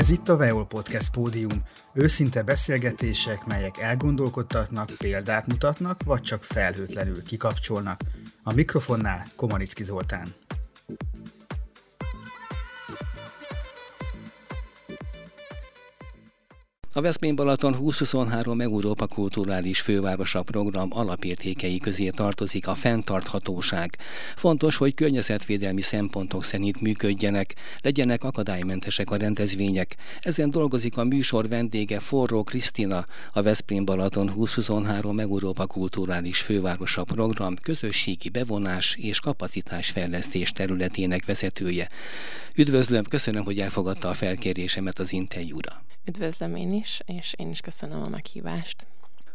Ez itt a Veol Podcast pódium, őszinte beszélgetések, melyek elgondolkodtatnak, példát mutatnak, vagy csak felhőtlenül kikapcsolnak. A mikrofonnál Komanicki Zoltán. A Veszprém Balaton 2023 Európa Kulturális Fővárosa program alapértékei közé tartozik a fenntarthatóság. Fontos, hogy környezetvédelmi szempontok szerint működjenek, legyenek akadálymentesek a rendezvények. Ezen dolgozik a műsor vendége Forró Krisztina, a Veszprém Balaton 2023 Európa Kulturális Fővárosa program közösségi bevonás és kapacitásfejlesztés területének vezetője. Üdvözlöm, köszönöm, hogy elfogadta a felkérésemet az interjúra. Üdvözlöm én is, és én is köszönöm a meghívást.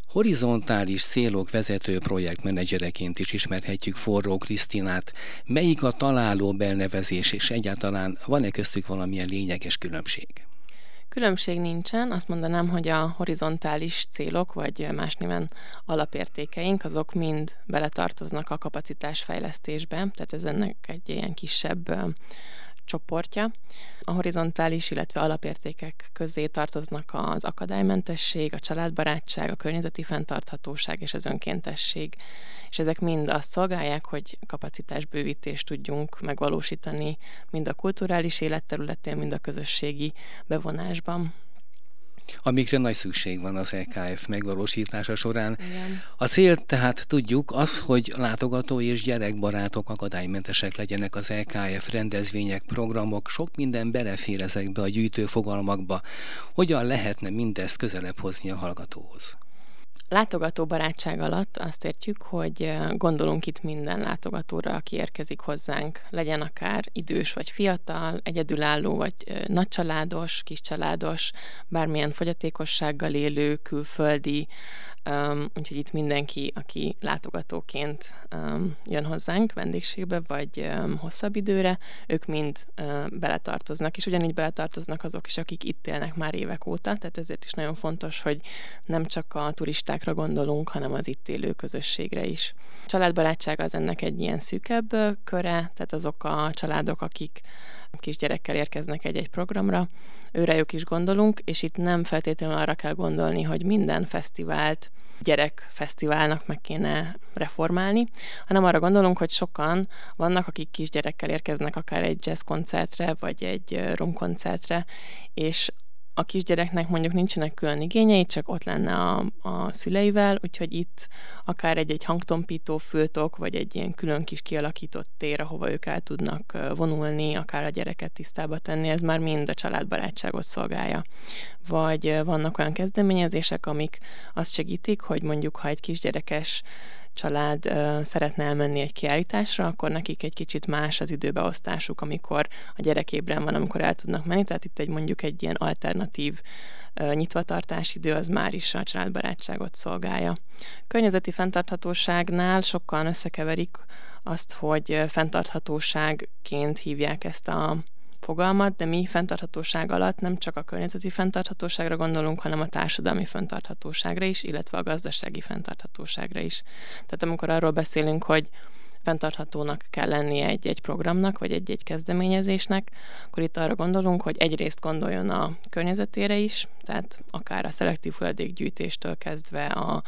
Horizontális célok vezető projektmenedzsereként is ismerhetjük Forró Krisztinát. Melyik a találó belnevezés, és egyáltalán van-e köztük valamilyen lényeges különbség? Különbség nincsen, azt mondanám, hogy a horizontális célok, vagy más néven alapértékeink, azok mind beletartoznak a kapacitásfejlesztésbe, tehát ez ennek egy ilyen kisebb csoportja. A horizontális, illetve alapértékek közé tartoznak az akadálymentesség, a családbarátság, a környezeti fenntarthatóság és az önkéntesség. És ezek mind azt szolgálják, hogy kapacitásbővítést tudjunk megvalósítani mind a kulturális életterületén, mind a közösségi bevonásban amikre nagy szükség van az EKF megvalósítása során. Igen. A cél tehát tudjuk az, hogy látogató és gyerekbarátok akadálymentesek legyenek az EKF rendezvények, programok, sok minden belefér ezekbe a gyűjtőfogalmakba. Hogyan lehetne mindezt közelebb hozni a hallgatóhoz? Látogató barátság alatt azt értjük, hogy gondolunk itt minden látogatóra, aki érkezik hozzánk, legyen akár idős vagy fiatal, egyedülálló vagy nagycsaládos, kiscsaládos, bármilyen fogyatékossággal élő, külföldi, Um, úgyhogy itt mindenki, aki látogatóként um, jön hozzánk vendégségbe, vagy um, hosszabb időre, ők mind uh, beletartoznak, és ugyanígy beletartoznak azok is, akik itt élnek már évek óta, tehát ezért is nagyon fontos, hogy nem csak a turistákra gondolunk, hanem az itt élő közösségre is. Családbarátság az ennek egy ilyen szűkebb köre, tehát azok a családok, akik kisgyerekkel érkeznek egy-egy programra, őrejük is gondolunk, és itt nem feltétlenül arra kell gondolni, hogy minden fesztivált gyerekfesztiválnak meg kéne reformálni, hanem arra gondolunk, hogy sokan vannak, akik kisgyerekkel érkeznek akár egy jazz koncertre, vagy egy romkoncertre, és a kisgyereknek mondjuk nincsenek külön igényei, csak ott lenne a, a szüleivel, úgyhogy itt akár egy-egy hangtompító fültok, vagy egy ilyen külön kis kialakított tér, ahova ők el tudnak vonulni, akár a gyereket tisztába tenni, ez már mind a családbarátságot szolgálja. Vagy vannak olyan kezdeményezések, amik azt segítik, hogy mondjuk, ha egy kisgyerekes család uh, szeretne elmenni egy kiállításra, akkor nekik egy kicsit más az időbeosztásuk, amikor a gyerek ébren van, amikor el tudnak menni, tehát itt egy mondjuk egy ilyen alternatív uh, nyitvatartási idő az már is a családbarátságot szolgálja. Környezeti fenntarthatóságnál sokan összekeverik azt, hogy fenntarthatóságként hívják ezt a fogalmat, de mi fenntarthatóság alatt nem csak a környezeti fenntarthatóságra gondolunk, hanem a társadalmi fenntarthatóságra is, illetve a gazdasági fenntarthatóságra is. Tehát amikor arról beszélünk, hogy fenntarthatónak kell lennie egy-egy programnak, vagy egy-egy kezdeményezésnek, akkor itt arra gondolunk, hogy egyrészt gondoljon a környezetére is, tehát akár a szelektív hulladékgyűjtéstől kezdve a,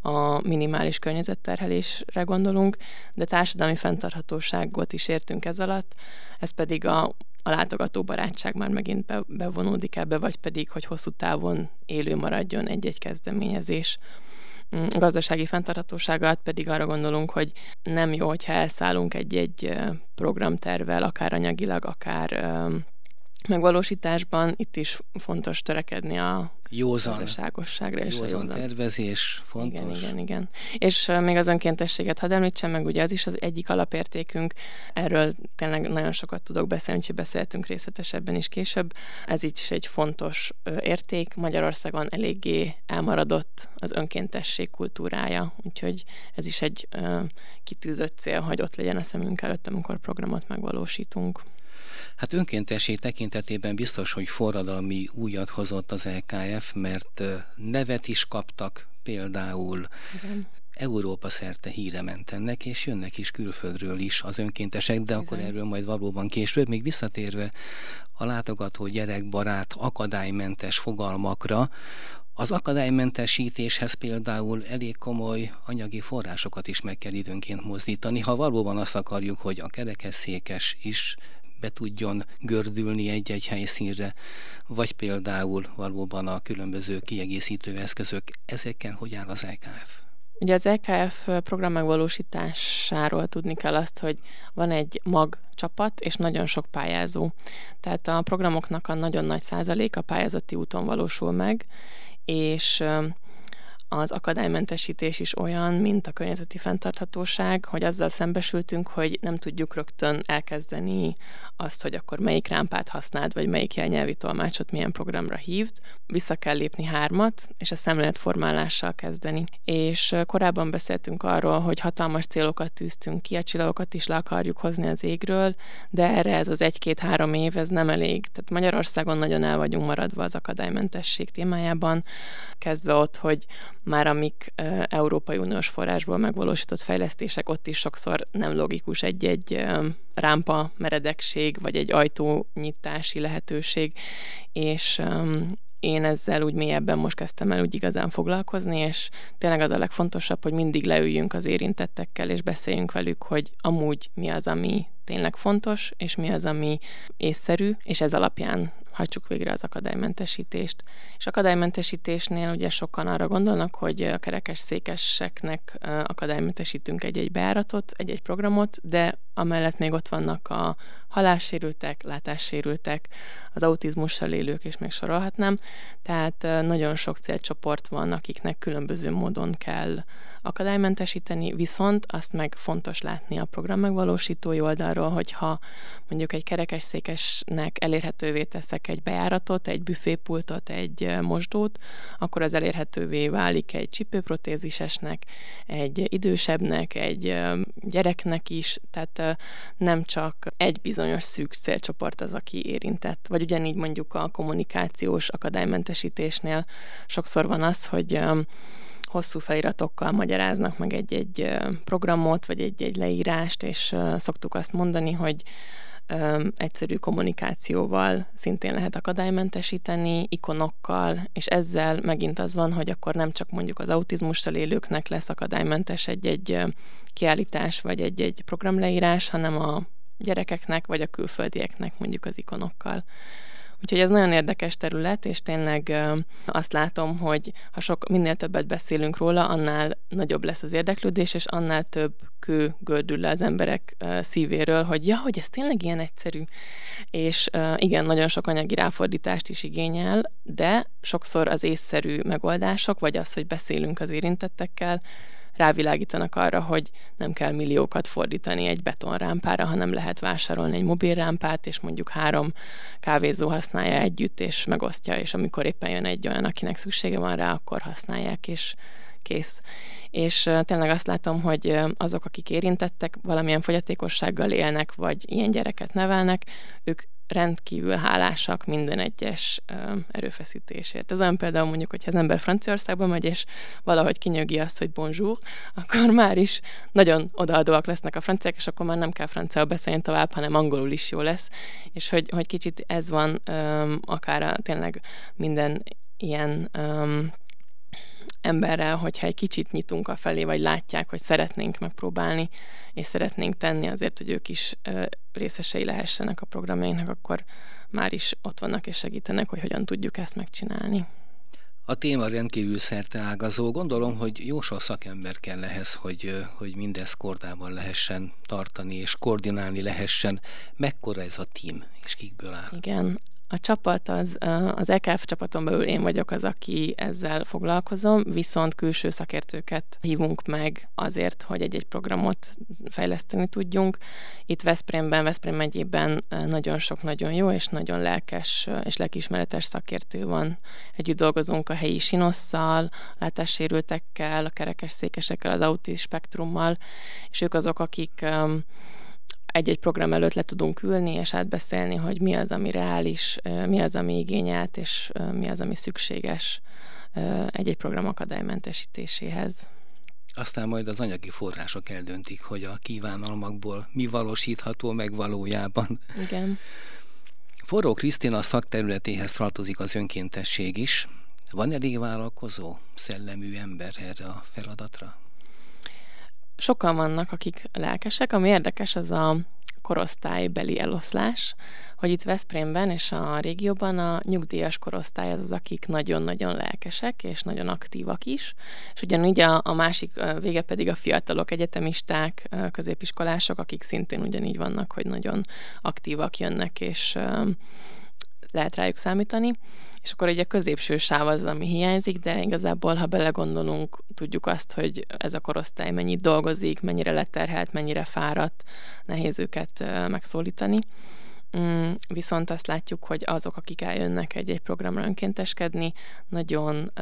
a minimális környezetterhelésre gondolunk, de társadalmi fenntarthatóságot is értünk ez alatt, ez pedig a a látogató barátság már megint be, bevonódik ebbe, vagy pedig, hogy hosszú távon élő maradjon egy-egy kezdeményezés. Mm, a gazdasági fenntarthatóságát pedig arra gondolunk, hogy nem jó, hogyha elszállunk egy-egy programtervel, akár anyagilag, akár megvalósításban. Itt is fontos törekedni a józan, gazdaságosságra és józan a józan tervezés fontos. Igen, igen, igen. És még az önkéntességet hadd említsem meg, ugye az is az egyik alapértékünk, erről tényleg nagyon sokat tudok beszélni, úgyhogy beszéltünk részletesebben is később. Ez így is egy fontos érték. Magyarországon eléggé elmaradott az önkéntesség kultúrája, úgyhogy ez is egy kitűzött cél, hogy ott legyen a szemünk előtt, amikor programot megvalósítunk. Hát önkéntesség tekintetében biztos, hogy forradalmi újat hozott az LKF, mert nevet is kaptak például. Igen. Európa szerte híre ment ennek, és jönnek is külföldről is az önkéntesek, de Bizony. akkor erről majd valóban később. Még visszatérve a látogató gyerekbarát, akadálymentes fogalmakra, az akadálymentesítéshez például elég komoly anyagi forrásokat is meg kell időnként mozdítani, ha valóban azt akarjuk, hogy a kerekesszékes is be tudjon gördülni egy-egy helyszínre, vagy például valóban a különböző kiegészítő eszközök, ezekkel hogy áll az EKF? Ugye az EKF program megvalósításáról tudni kell azt, hogy van egy mag csapat és nagyon sok pályázó. Tehát a programoknak a nagyon nagy százaléka pályázati úton valósul meg, és az akadálymentesítés is olyan, mint a környezeti fenntarthatóság, hogy azzal szembesültünk, hogy nem tudjuk rögtön elkezdeni azt, hogy akkor melyik rámpát használd, vagy melyik jelnyelvi tolmácsot milyen programra hívd. Vissza kell lépni hármat, és a szemléletformálással kezdeni. És korábban beszéltünk arról, hogy hatalmas célokat tűztünk ki, a csillagokat is le akarjuk hozni az égről, de erre ez az egy-két-három év, ez nem elég. Tehát Magyarországon nagyon el vagyunk maradva az akadálymentesség témájában, kezdve ott, hogy már amik uh, Európai Uniós forrásból megvalósított fejlesztések, ott is sokszor nem logikus egy-egy uh, rámpa meredekség, vagy egy ajtónyitási lehetőség, és um, én ezzel úgy mélyebben most kezdtem el úgy igazán foglalkozni, és tényleg az a legfontosabb, hogy mindig leüljünk az érintettekkel, és beszéljünk velük, hogy amúgy mi az, ami tényleg fontos, és mi az, ami észszerű, és ez alapján hajtsuk végre az akadálymentesítést. És akadálymentesítésnél ugye sokan arra gondolnak, hogy a kerekes székeseknek akadálymentesítünk egy-egy beáratot, egy-egy programot, de amellett még ott vannak a halássérültek, látássérültek, az autizmussal élők, és még sorolhatnám. Tehát nagyon sok célcsoport van, akiknek különböző módon kell akadálymentesíteni, viszont azt meg fontos látni a program megvalósítói oldalról, hogyha mondjuk egy kerekesszékesnek elérhetővé teszek egy bejáratot, egy büfépultot, egy mosdót, akkor az elérhetővé válik egy csipőprotézisesnek, egy idősebbnek, egy gyereknek is, tehát nem csak egy bizonyos szűk célcsoport az, aki érintett. Vagy ugyanígy mondjuk a kommunikációs akadálymentesítésnél sokszor van az, hogy hosszú feliratokkal magyaráznak meg egy-egy programot, vagy egy-egy leírást, és szoktuk azt mondani, hogy egyszerű kommunikációval szintén lehet akadálymentesíteni, ikonokkal, és ezzel megint az van, hogy akkor nem csak mondjuk az autizmussal élőknek lesz akadálymentes egy-egy kiállítás, vagy egy-egy programleírás, hanem a gyerekeknek, vagy a külföldieknek mondjuk az ikonokkal. Úgyhogy ez nagyon érdekes terület, és tényleg azt látom, hogy ha sok, minél többet beszélünk róla, annál nagyobb lesz az érdeklődés, és annál több kő gördül le az emberek szívéről, hogy ja, hogy ez tényleg ilyen egyszerű. És igen, nagyon sok anyagi ráfordítást is igényel, de sokszor az észszerű megoldások, vagy az, hogy beszélünk az érintettekkel, rávilágítanak arra, hogy nem kell milliókat fordítani egy betonrámpára, hanem lehet vásárolni egy mobilrámpát, és mondjuk három kávézó használja együtt, és megosztja, és amikor éppen jön egy olyan, akinek szüksége van rá, akkor használják, és kész. És tényleg azt látom, hogy azok, akik érintettek, valamilyen fogyatékossággal élnek, vagy ilyen gyereket nevelnek, ők rendkívül hálásak minden egyes erőfeszítésért. Ez olyan például mondjuk, hogyha az ember Franciaországba megy, és valahogy kinyögi azt, hogy bonjour, akkor már is nagyon odaadóak lesznek a franciák, és akkor már nem kell franciául beszélni tovább, hanem angolul is jó lesz. És hogy, hogy kicsit ez van akár a, tényleg minden ilyen ö, emberrel, hogyha egy kicsit nyitunk a felé, vagy látják, hogy szeretnénk megpróbálni, és szeretnénk tenni azért, hogy ők is részesei lehessenek a programjainknak, akkor már is ott vannak és segítenek, hogy hogyan tudjuk ezt megcsinálni. A téma rendkívül ágazó. Gondolom, hogy jó sok szakember kell ehhez, hogy, hogy mindezt kordában lehessen tartani és koordinálni lehessen. Mekkora ez a tím, és kikből áll? Igen, a csapat, az, az EKF csapaton belül én vagyok az, aki ezzel foglalkozom, viszont külső szakértőket hívunk meg azért, hogy egy-egy programot fejleszteni tudjunk. Itt Veszprémben, Veszprém megyében nagyon sok nagyon jó és nagyon lelkes és lelkismeretes szakértő van. Együtt dolgozunk a helyi sinosszal, látássérültekkel, a kerekes székesekkel, az autis spektrummal, és ők azok, akik egy-egy program előtt le tudunk ülni és átbeszélni, hogy mi az, ami reális, mi az, ami igényelt, és mi az, ami szükséges egy-egy program akadálymentesítéséhez. aztán majd az anyagi források eldöntik, hogy a kívánalmakból mi valósítható meg valójában. Igen. Forró Krisztina szakterületéhez tartozik az önkéntesség is. Van elég vállalkozó, szellemű ember erre a feladatra? Sokan vannak, akik lelkesek. Ami érdekes, az a korosztálybeli eloszlás, hogy itt Veszprémben és a régióban a nyugdíjas korosztály az az, akik nagyon-nagyon lelkesek és nagyon aktívak is, és ugyanúgy a, a másik vége pedig a fiatalok, egyetemisták, középiskolások, akik szintén ugyanígy vannak, hogy nagyon aktívak jönnek, és lehet rájuk számítani, és akkor egy a középső sáv az, ami hiányzik, de igazából, ha belegondolunk, tudjuk azt, hogy ez a korosztály mennyit dolgozik, mennyire leterhelt, mennyire fáradt, nehéz őket megszólítani. Mm, viszont azt látjuk, hogy azok, akik eljönnek egy-egy programra önkénteskedni, nagyon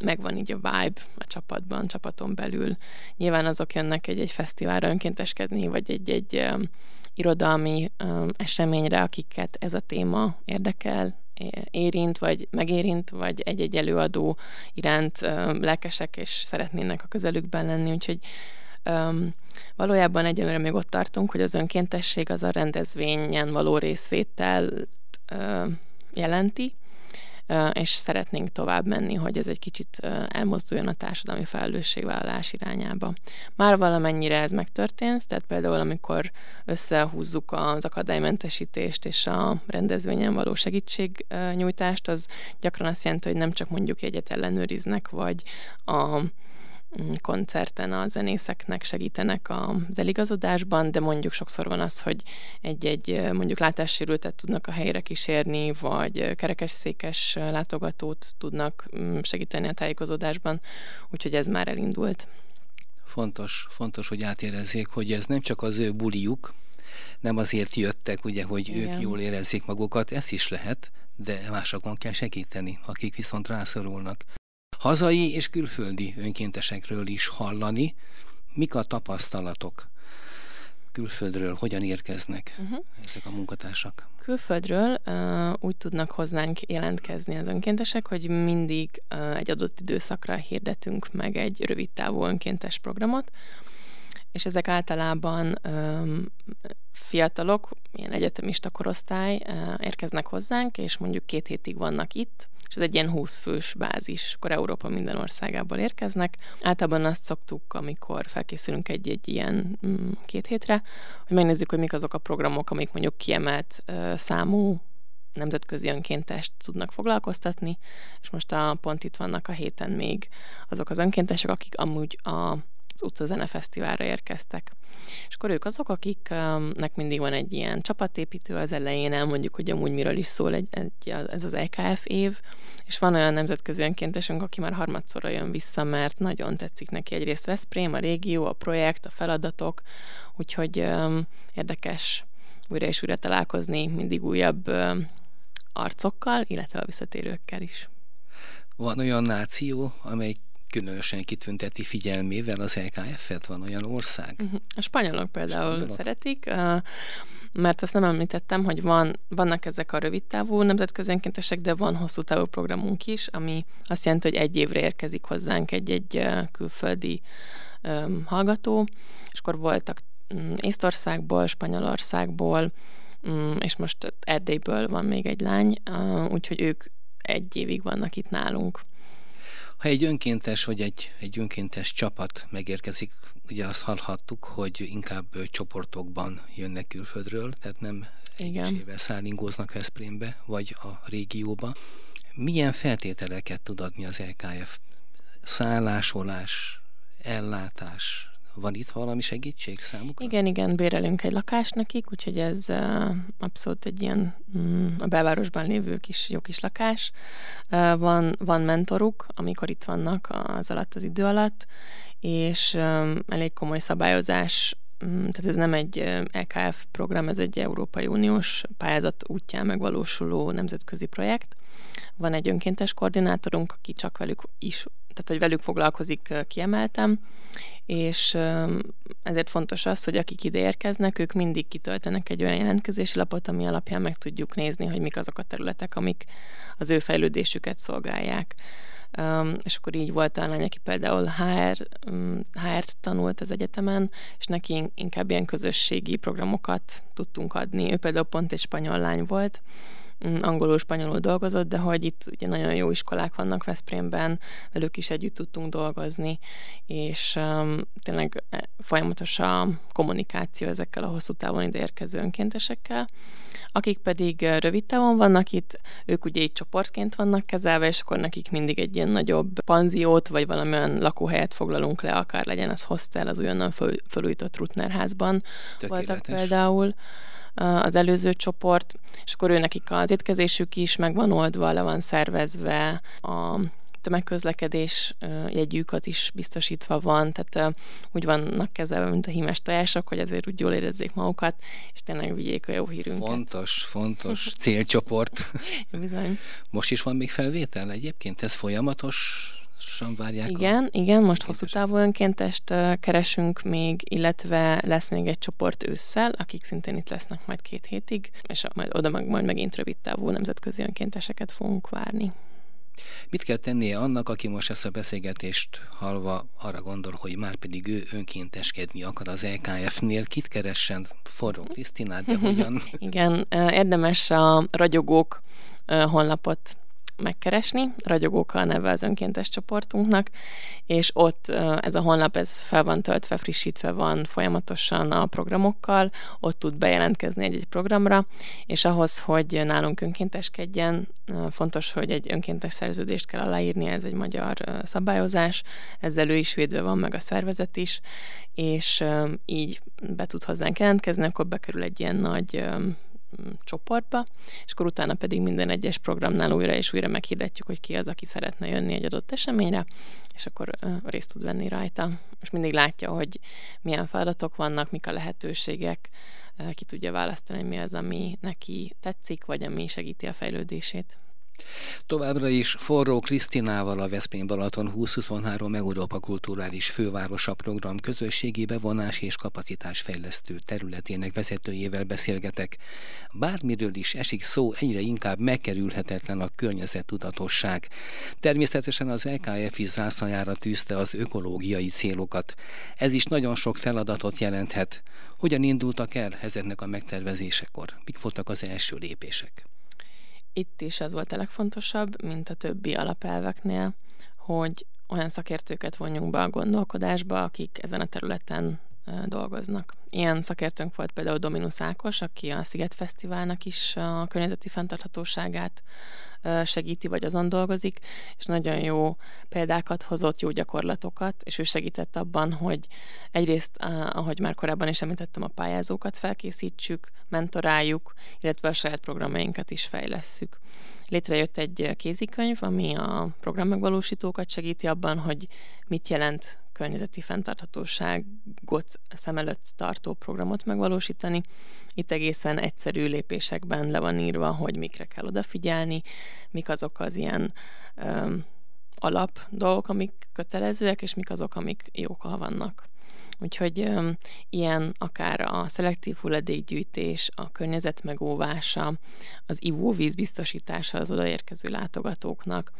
megvan így a vibe a csapatban, csapaton belül. Nyilván azok jönnek egy-egy fesztiválra önkénteskedni, vagy egy-egy um, irodalmi um, eseményre, akiket ez a téma érdekel, érint, vagy megérint, vagy egy-egy előadó iránt um, lelkesek, és szeretnének a közelükben lenni, úgyhogy um, valójában egyelőre még ott tartunk, hogy az önkéntesség az a rendezvényen való részvétel uh, jelenti, és szeretnénk tovább menni, hogy ez egy kicsit elmozduljon a társadalmi felelősségvállalás irányába. Már valamennyire ez megtörtént, tehát például amikor összehúzzuk az akadálymentesítést és a rendezvényen való segítségnyújtást, az gyakran azt jelenti, hogy nem csak mondjuk egyet ellenőriznek, vagy a koncerten a zenészeknek segítenek az eligazodásban, de mondjuk sokszor van az, hogy egy-egy mondjuk látássérültet tudnak a helyre kísérni, vagy kerekesszékes látogatót tudnak mm, segíteni a tájékozódásban, úgyhogy ez már elindult. Fontos, fontos, hogy átérezzék, hogy ez nem csak az ő buliuk, nem azért jöttek, ugye, hogy Igen. ők jól érezzék magukat, ez is lehet, de másokon kell segíteni, akik viszont rászorulnak hazai és külföldi önkéntesekről is hallani. Mik a tapasztalatok külföldről, hogyan érkeznek uh-huh. ezek a munkatársak? Külföldről uh, úgy tudnak hozzánk jelentkezni az önkéntesek, hogy mindig uh, egy adott időszakra hirdetünk meg egy rövid távú önkéntes programot, és ezek általában um, fiatalok, ilyen egyetemista korosztály uh, érkeznek hozzánk, és mondjuk két hétig vannak itt, és ez egy ilyen 20 fős bázis, akkor Európa minden országából érkeznek. Általában azt szoktuk, amikor felkészülünk egy-egy ilyen mm, két hétre, hogy megnézzük, hogy mik azok a programok, amik mondjuk kiemelt uh, számú nemzetközi önkéntest tudnak foglalkoztatni, és most a, pont itt vannak a héten még azok az önkéntesek, akik amúgy a az utcazene fesztiválra érkeztek. És akkor ők azok, akiknek mindig van egy ilyen csapatépítő az elején, elmondjuk, hogy amúgy miről is szól egy, egy, ez az EKF év, és van olyan nemzetközi önkéntesünk, aki már harmadszorra jön vissza, mert nagyon tetszik neki egyrészt Veszprém, a régió, a projekt, a feladatok, úgyhogy um, érdekes újra és újra találkozni mindig újabb um, arcokkal, illetve a visszatérőkkel is. Van olyan náció, amely különösen kitünteti figyelmével az LKF-et? Van olyan ország? Mhm. A spanyolok például spanyolok. szeretik, mert azt nem említettem, hogy van, vannak ezek a rövid távú nemzetközi önkéntesek, de van hosszú távú programunk is, ami azt jelenti, hogy egy évre érkezik hozzánk egy-egy külföldi um, hallgató, és akkor voltak um, Észtországból, Spanyolországból, um, és most Erdélyből van még egy lány, uh, úgyhogy ők egy évig vannak itt nálunk. Ha egy önkéntes vagy egy, egy önkéntes csapat megérkezik, ugye azt hallhattuk, hogy inkább csoportokban jönnek külföldről, tehát nem egyesével szállingóznak Veszprémbe vagy a régióba. Milyen feltételeket tud adni az LKF? Szállásolás, ellátás, van itt valami segítség számukra? Igen, igen, bérelünk egy lakást nekik, úgyhogy ez abszolút egy ilyen um, a belvárosban lévő kis, jó kis lakás. Van, van mentoruk, amikor itt vannak az alatt az idő alatt, és elég komoly szabályozás tehát ez nem egy EKF program, ez egy Európai Uniós pályázat útján megvalósuló nemzetközi projekt. Van egy önkéntes koordinátorunk, aki csak velük is tehát hogy velük foglalkozik kiemeltem, és ezért fontos az, hogy akik ide érkeznek, ők mindig kitöltenek egy olyan jelentkezési lapot, ami alapján meg tudjuk nézni, hogy mik azok a területek, amik az ő fejlődésüket szolgálják. Um, és akkor így volt a lány, aki például HR, um, HR-t tanult az egyetemen, és neki inkább ilyen közösségi programokat tudtunk adni. Ő például pont egy spanyol lány volt, Mm, angolul, spanyolul dolgozott, de hogy itt ugye nagyon jó iskolák vannak Veszprémben, velük is együtt tudtunk dolgozni, és um, tényleg e, folyamatos a kommunikáció ezekkel a hosszú távon ide érkező önkéntesekkel. Akik pedig e, rövid távon vannak itt, ők ugye így csoportként vannak kezelve, és akkor nekik mindig egy ilyen nagyobb panziót, vagy valamilyen lakóhelyet foglalunk le, akár legyen az hostel az újonnan föl, fölújított Rutner házban voltak például az előző csoport, és akkor ő nekik az étkezésük is meg van oldva, le van szervezve, a tömegközlekedés jegyűkat is biztosítva van, tehát úgy vannak kezelve, mint a hímes tojások, hogy azért úgy jól érezzék magukat, és tényleg vigyék a jó hírünket. Fontos, fontos célcsoport. Bizony. Most is van még felvétel egyébként? Ez folyamatos várják? Igen, a... igen, most hosszú távú önkéntest keresünk még, illetve lesz még egy csoport ősszel, akik szintén itt lesznek majd két hétig, és majd oda meg majd megint rövid távú nemzetközi önkénteseket fogunk várni. Mit kell tennie annak, aki most ezt a beszélgetést hallva arra gondol, hogy már pedig ő önkénteskedni akar az LKF-nél? Kit keressen? Forró Krisztinát, de hogyan? Igen, érdemes a ragyogók honlapot megkeresni, Ragyogóka a neve az önkéntes csoportunknak, és ott ez a honlap ez fel van töltve, frissítve van folyamatosan a programokkal, ott tud bejelentkezni egy-egy programra, és ahhoz, hogy nálunk önkénteskedjen, fontos, hogy egy önkéntes szerződést kell aláírni, ez egy magyar szabályozás, ezzel ő is védve van, meg a szervezet is, és így be tud hozzánk jelentkezni, akkor bekerül egy ilyen nagy csoportba, és akkor utána pedig minden egyes programnál újra és újra meghirdetjük, hogy ki az, aki szeretne jönni egy adott eseményre, és akkor részt tud venni rajta. És mindig látja, hogy milyen feladatok vannak, mik a lehetőségek, ki tudja választani, mi az, ami neki tetszik, vagy ami segíti a fejlődését. Továbbra is Forró Krisztinával a Veszprém Balaton 2023 Európa Kulturális Fővárosa program közösségi bevonás és kapacitásfejlesztő területének vezetőjével beszélgetek. Bármiről is esik szó, egyre inkább megkerülhetetlen a környezettudatosság. Természetesen az LKF is zászlajára tűzte az ökológiai célokat. Ez is nagyon sok feladatot jelenthet. Hogyan indultak el ezeknek a megtervezésekor? Mik voltak az első lépések? Itt is ez volt a legfontosabb, mint a többi alapelveknél, hogy olyan szakértőket vonjunk be a gondolkodásba, akik ezen a területen dolgoznak. Ilyen szakértőnk volt például Dominus Ákos, aki a Sziget Fesztiválnak is a környezeti fenntarthatóságát segíti, vagy azon dolgozik, és nagyon jó példákat hozott, jó gyakorlatokat, és ő segített abban, hogy egyrészt, ahogy már korábban is említettem, a pályázókat felkészítsük, mentoráljuk, illetve a saját programjainkat is fejlesszük. Létrejött egy kézikönyv, ami a programmegvalósítókat segíti abban, hogy mit jelent környezeti fenntarthatóságot szem előtt tartó programot megvalósítani. Itt egészen egyszerű lépésekben le van írva, hogy mikre kell odafigyelni, mik azok az ilyen öm, alap dolgok, amik kötelezőek, és mik azok, amik jók, ha vannak. Úgyhogy öm, ilyen akár a szelektív hulladékgyűjtés, a környezet megóvása, az ivóvíz biztosítása az odaérkező látogatóknak,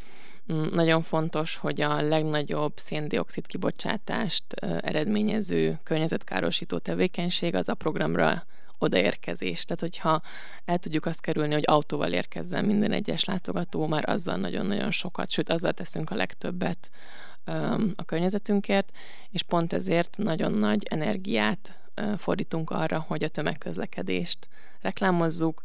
nagyon fontos, hogy a legnagyobb széndiokszid kibocsátást eredményező környezetkárosító tevékenység az a programra odaérkezés. Tehát, hogyha el tudjuk azt kerülni, hogy autóval érkezzen minden egyes látogató, már azzal nagyon-nagyon sokat, sőt, azzal teszünk a legtöbbet a környezetünkért, és pont ezért nagyon nagy energiát fordítunk arra, hogy a tömegközlekedést reklámozzuk,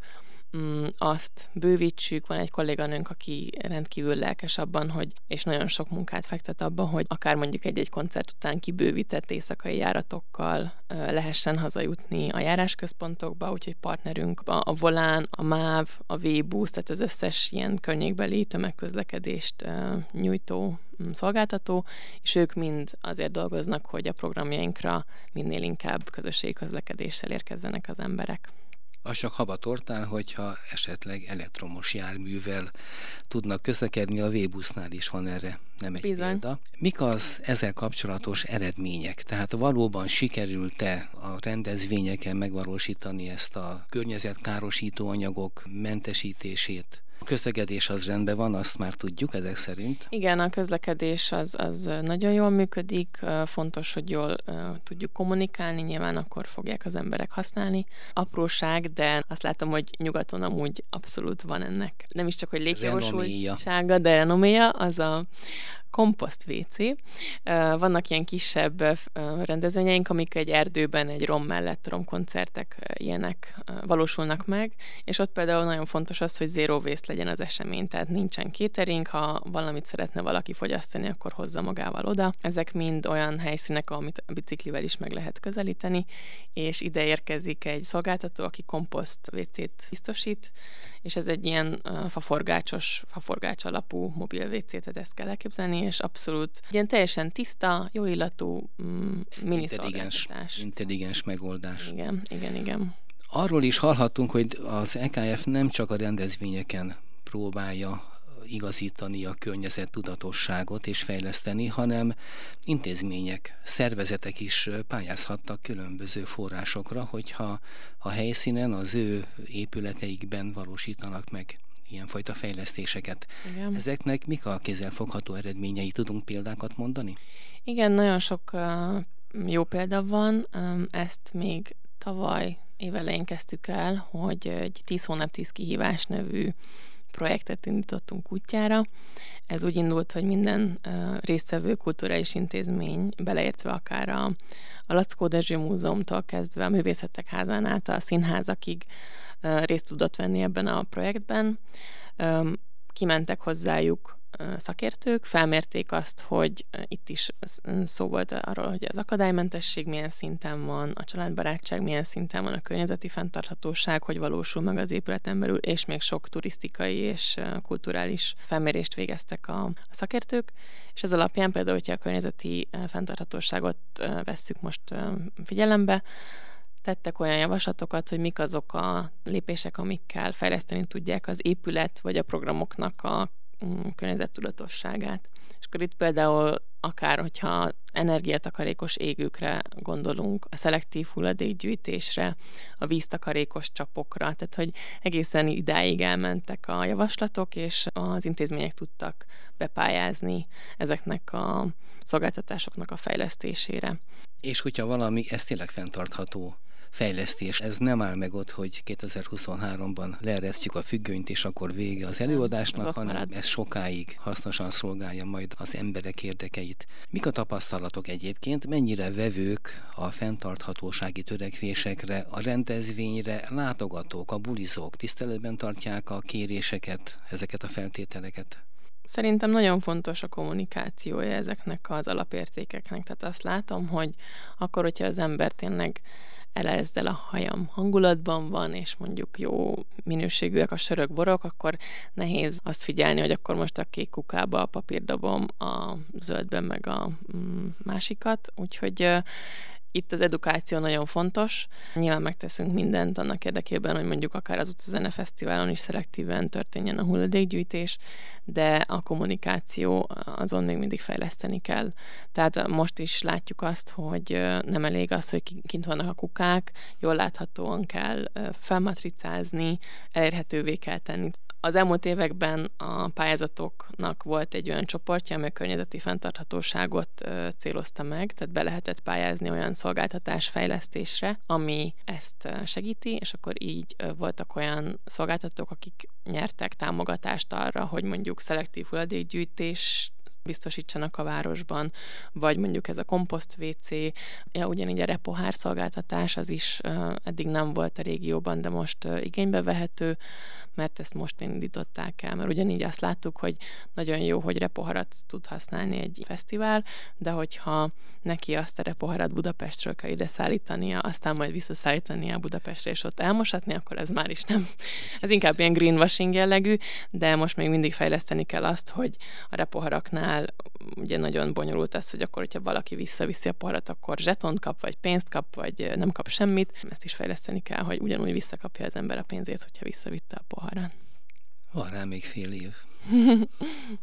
mm, azt bővítsük. Van egy kolléganőnk, aki rendkívül lelkes abban, hogy, és nagyon sok munkát fektet abban, hogy akár mondjuk egy-egy koncert után kibővített éjszakai járatokkal lehessen hazajutni a járásközpontokba, úgyhogy partnerünk a, a Volán, a MÁV, a V-Bus, tehát az összes ilyen környékbeli tömegközlekedést nyújtó mm, szolgáltató, és ők mind azért dolgoznak, hogy a programjainkra minél inkább közösségi közlekedéssel érkezzenek az emberek. Az csak habatortán, hogyha esetleg elektromos járművel tudnak közlekedni, a V-busznál is van erre nem egy Bizony. példa. Mik az ezzel kapcsolatos eredmények? Tehát valóban sikerült-e a rendezvényeken megvalósítani ezt a környezetkárosító anyagok mentesítését? A közlekedés az rendben van, azt már tudjuk ezek szerint. Igen, a közlekedés az, az nagyon jól működik, fontos, hogy jól tudjuk kommunikálni, nyilván akkor fogják az emberek használni. Apróság, de azt látom, hogy nyugaton amúgy abszolút van ennek. Nem is csak, hogy létjogosultsága, de renoméja, az a komposzt WC. Vannak ilyen kisebb rendezvényeink, amik egy erdőben, egy rom mellett romkoncertek ilyenek valósulnak meg, és ott például nagyon fontos az, hogy zero waste legyen az esemény, tehát nincsen catering, ha valamit szeretne valaki fogyasztani, akkor hozza magával oda. Ezek mind olyan helyszínek, amit a biciklivel is meg lehet közelíteni, és ide érkezik egy szolgáltató, aki komposzt WC-t biztosít, és ez egy ilyen faforgácsos, faforgács alapú mobil WC, tehát ezt kell elképzelni, és abszolút ilyen teljesen tiszta, jó illatú mm, intelligens, intelligens megoldás. Igen, igen, igen. Arról is hallhattunk, hogy az EKF nem csak a rendezvényeken próbálja igazítani a környezet tudatosságot és fejleszteni, hanem intézmények, szervezetek is pályázhattak különböző forrásokra, hogyha a helyszínen az ő épületeikben valósítanak meg ilyenfajta fejlesztéseket. Igen. Ezeknek mik a kézzelfogható eredményei? Tudunk példákat mondani? Igen, nagyon sok uh, jó példa van. Um, ezt még tavaly évelején kezdtük el, hogy egy 10 hónap 10 kihívás nevű projektet indítottunk útjára. Ez úgy indult, hogy minden uh, résztvevő kulturális intézmény, beleértve akár a, a Lackó Dezső Múzeumtól kezdve a Művészetek Házán át a színházakig részt tudott venni ebben a projektben. Kimentek hozzájuk szakértők, felmérték azt, hogy itt is szó volt arról, hogy az akadálymentesség milyen szinten van, a családbarátság milyen szinten van, a környezeti fenntarthatóság, hogy valósul meg az épületen belül, és még sok turisztikai és kulturális felmérést végeztek a szakértők, és ez alapján például, hogyha a környezeti fenntarthatóságot vesszük most figyelembe, tettek olyan javaslatokat, hogy mik azok a lépések, amikkel fejleszteni tudják az épület vagy a programoknak a Mm, környezettudatosságát. És akkor itt például akár, hogyha energiatakarékos égőkre gondolunk, a szelektív hulladékgyűjtésre, a víztakarékos csapokra, tehát hogy egészen idáig elmentek a javaslatok, és az intézmények tudtak bepályázni ezeknek a szolgáltatásoknak a fejlesztésére. És hogyha valami, ez tényleg fenntartható fejlesztés. Ez nem áll meg ott, hogy 2023-ban leeresztjük a függönyt, és akkor vége az előadásnak, ez hanem ez sokáig hasznosan szolgálja majd az emberek érdekeit. Mik a tapasztalatok egyébként? Mennyire vevők a fenntarthatósági törekvésekre, a rendezvényre látogatók, a bulizók tiszteletben tartják a kéréseket, ezeket a feltételeket? Szerintem nagyon fontos a kommunikációja ezeknek az alapértékeknek. Tehát azt látom, hogy akkor, hogyha az ember tényleg elezdel a hajam hangulatban van, és mondjuk jó minőségűek a sörök, borok, akkor nehéz azt figyelni, hogy akkor most a kék kukába a papírdobom, a zöldben meg a mm, másikat. Úgyhogy itt az edukáció nagyon fontos. Nyilván megteszünk mindent annak érdekében, hogy mondjuk akár az utcazene fesztiválon is szelektíven történjen a hulladékgyűjtés, de a kommunikáció azon még mindig fejleszteni kell. Tehát most is látjuk azt, hogy nem elég az, hogy kint vannak a kukák, jól láthatóan kell felmatricázni, elérhetővé kell tenni. Az elmúlt években a pályázatoknak volt egy olyan csoportja, amely a környezeti fenntarthatóságot célozta meg, tehát be lehetett pályázni olyan szolgáltatás fejlesztésre, ami ezt segíti, és akkor így voltak olyan szolgáltatók, akik nyertek támogatást arra, hogy mondjuk szelektív hulladékgyűjtés biztosítsanak a városban, vagy mondjuk ez a komposzt WC, ja, ugyanígy a repohár szolgáltatás, az is eddig nem volt a régióban, de most igénybe vehető, mert ezt most indították el, mert ugyanígy azt láttuk, hogy nagyon jó, hogy repoharat tud használni egy fesztivál, de hogyha neki azt a repoharat Budapestről kell ide szállítania, aztán majd visszaszállítania Budapestre, és ott elmosatni, akkor ez már is nem. Ez inkább ilyen greenwashing jellegű, de most még mindig fejleszteni kell azt, hogy a repoharaknál Veszprémnél ugye nagyon bonyolult az, hogy akkor, hogyha valaki visszaviszi a poharat, akkor zsetont kap, vagy pénzt kap, vagy nem kap semmit. Ezt is fejleszteni kell, hogy ugyanúgy visszakapja az ember a pénzét, hogyha visszavitte a poharat. Van rá még fél év.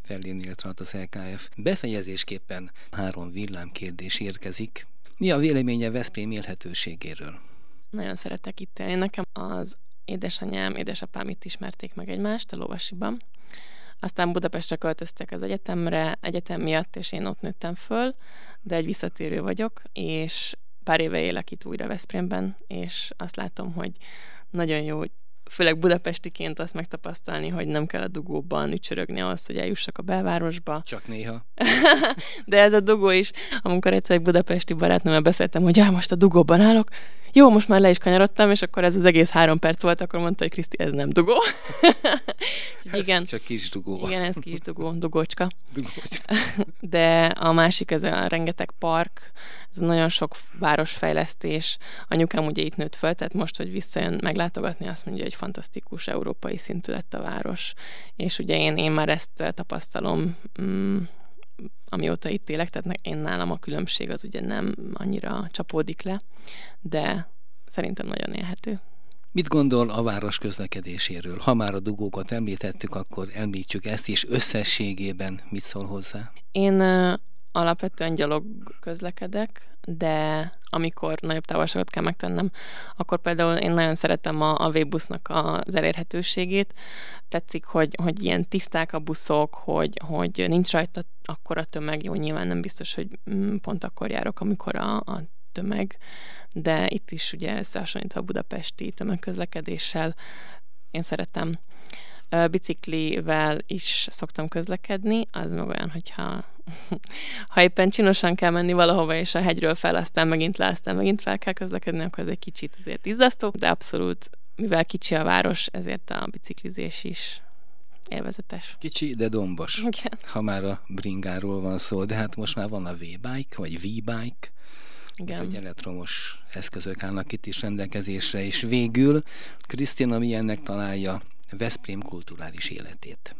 Fellénél tart az LKF. Befejezésképpen három villámkérdés érkezik. Mi a véleménye Veszprém élhetőségéről? Nagyon szeretek itt élni. Nekem az édesanyám, édesapám itt ismerték meg egymást a lovasiban. Aztán Budapestre költöztek az egyetemre, egyetem miatt, és én ott nőttem föl, de egy visszatérő vagyok, és pár éve élek itt újra Veszprémben, és azt látom, hogy nagyon jó főleg budapestiként azt megtapasztalni, hogy nem kell a dugóban ücsörögni ahhoz, hogy eljussak a belvárosba. Csak néha. De ez a dugó is, amikor egyszer egy budapesti barátnőmmel beszéltem, hogy ja, most a dugóban állok, jó, most már le is kanyarodtam, és akkor ez az egész három perc volt, akkor mondta, hogy Kriszti, ez nem dugó. igen. Ez csak kis dugó. Igen, ez kis dugó, dugócska. Dugócska. De a másik, ez a rengeteg park, ez nagyon sok városfejlesztés. Anyukám ugye itt nőtt fel, tehát most, hogy visszajön meglátogatni, azt mondja, hogy fantasztikus európai szintű lett a város. És ugye én, én már ezt tapasztalom mm, amióta itt élek, tehát én nálam a különbség az ugye nem annyira csapódik le, de szerintem nagyon élhető. Mit gondol a város közlekedéséről? Ha már a dugókat említettük, akkor említsük ezt is összességében. Mit szól hozzá? Én alapvetően gyalog közlekedek, de amikor nagyobb távolságot kell megtennem, akkor például én nagyon szeretem a, a V-busznak az elérhetőségét. Tetszik, hogy, hogy ilyen tiszták a buszok, hogy, hogy nincs rajta akkora tömeg, jó, nyilván nem biztos, hogy mm, pont akkor járok, amikor a, a tömeg, de itt is ugye összehasonlítva a budapesti tömegközlekedéssel én szeretem Biciklivel is szoktam közlekedni, az meg olyan, hogyha ha éppen csinosan kell menni valahova, és a hegyről fel, aztán megint le, aztán megint fel kell közlekedni, akkor ez egy kicsit azért izzasztó, de abszolút, mivel kicsi a város, ezért a biciklizés is élvezetes. Kicsi, de dombos. Igen. Ha már a bringáról van szó, de hát most már van a V-bike, vagy V-bike, igen. Úgyhogy elektromos eszközök állnak itt is rendelkezésre, és végül Krisztina milyennek találja Veszprém kulturális életét?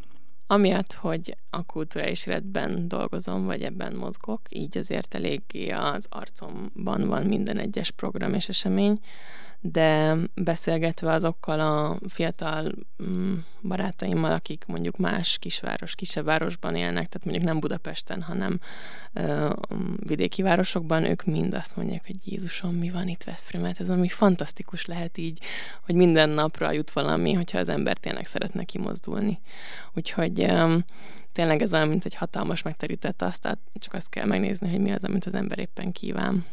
Amiatt, hogy a kulturális életben dolgozom, vagy ebben mozgok, így azért eléggé az arcomban van minden egyes program és esemény, de beszélgetve azokkal a fiatal mm, barátaimmal, akik mondjuk más kisváros, kisebb városban élnek, tehát mondjuk nem Budapesten, hanem ö, vidéki városokban, ők mind azt mondják, hogy Jézusom, mi van itt Veszprémet, ez valami fantasztikus lehet így, hogy minden napra jut valami, hogyha az ember tényleg szeretne kimozdulni. Úgyhogy ö, tényleg ez olyan, mint egy hatalmas megterített asztalt, csak azt kell megnézni, hogy mi az, amit az ember éppen kíván.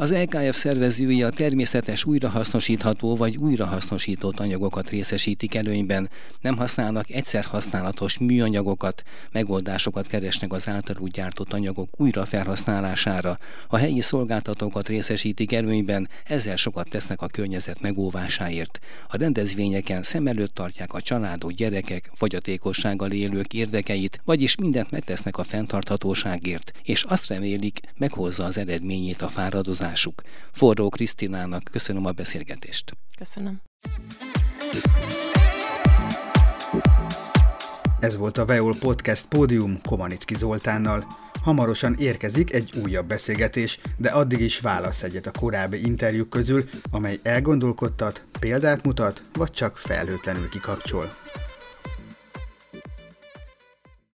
Az LKF szervezői a természetes újrahasznosítható vagy újrahasznosított anyagokat részesítik előnyben, nem használnak egyszer használatos műanyagokat, megoldásokat keresnek az általuk gyártott anyagok újrafelhasználására, a helyi szolgáltatókat részesítik előnyben, ezzel sokat tesznek a környezet megóvásáért. A rendezvényeken szem előtt tartják a családok, gyerekek, fogyatékossággal élők érdekeit, vagyis mindent megtesznek a fenntarthatóságért, és azt remélik, meghozza az eredményét a fáradozás megoldásuk. Forró Krisztinának köszönöm a beszélgetést. Köszönöm. Ez volt a Veol Podcast Pódium Komanicki Zoltánnal. Hamarosan érkezik egy újabb beszélgetés, de addig is válasz egyet a korábbi interjúk közül, amely elgondolkodtat, példát mutat, vagy csak felhőtlenül kikapcsol.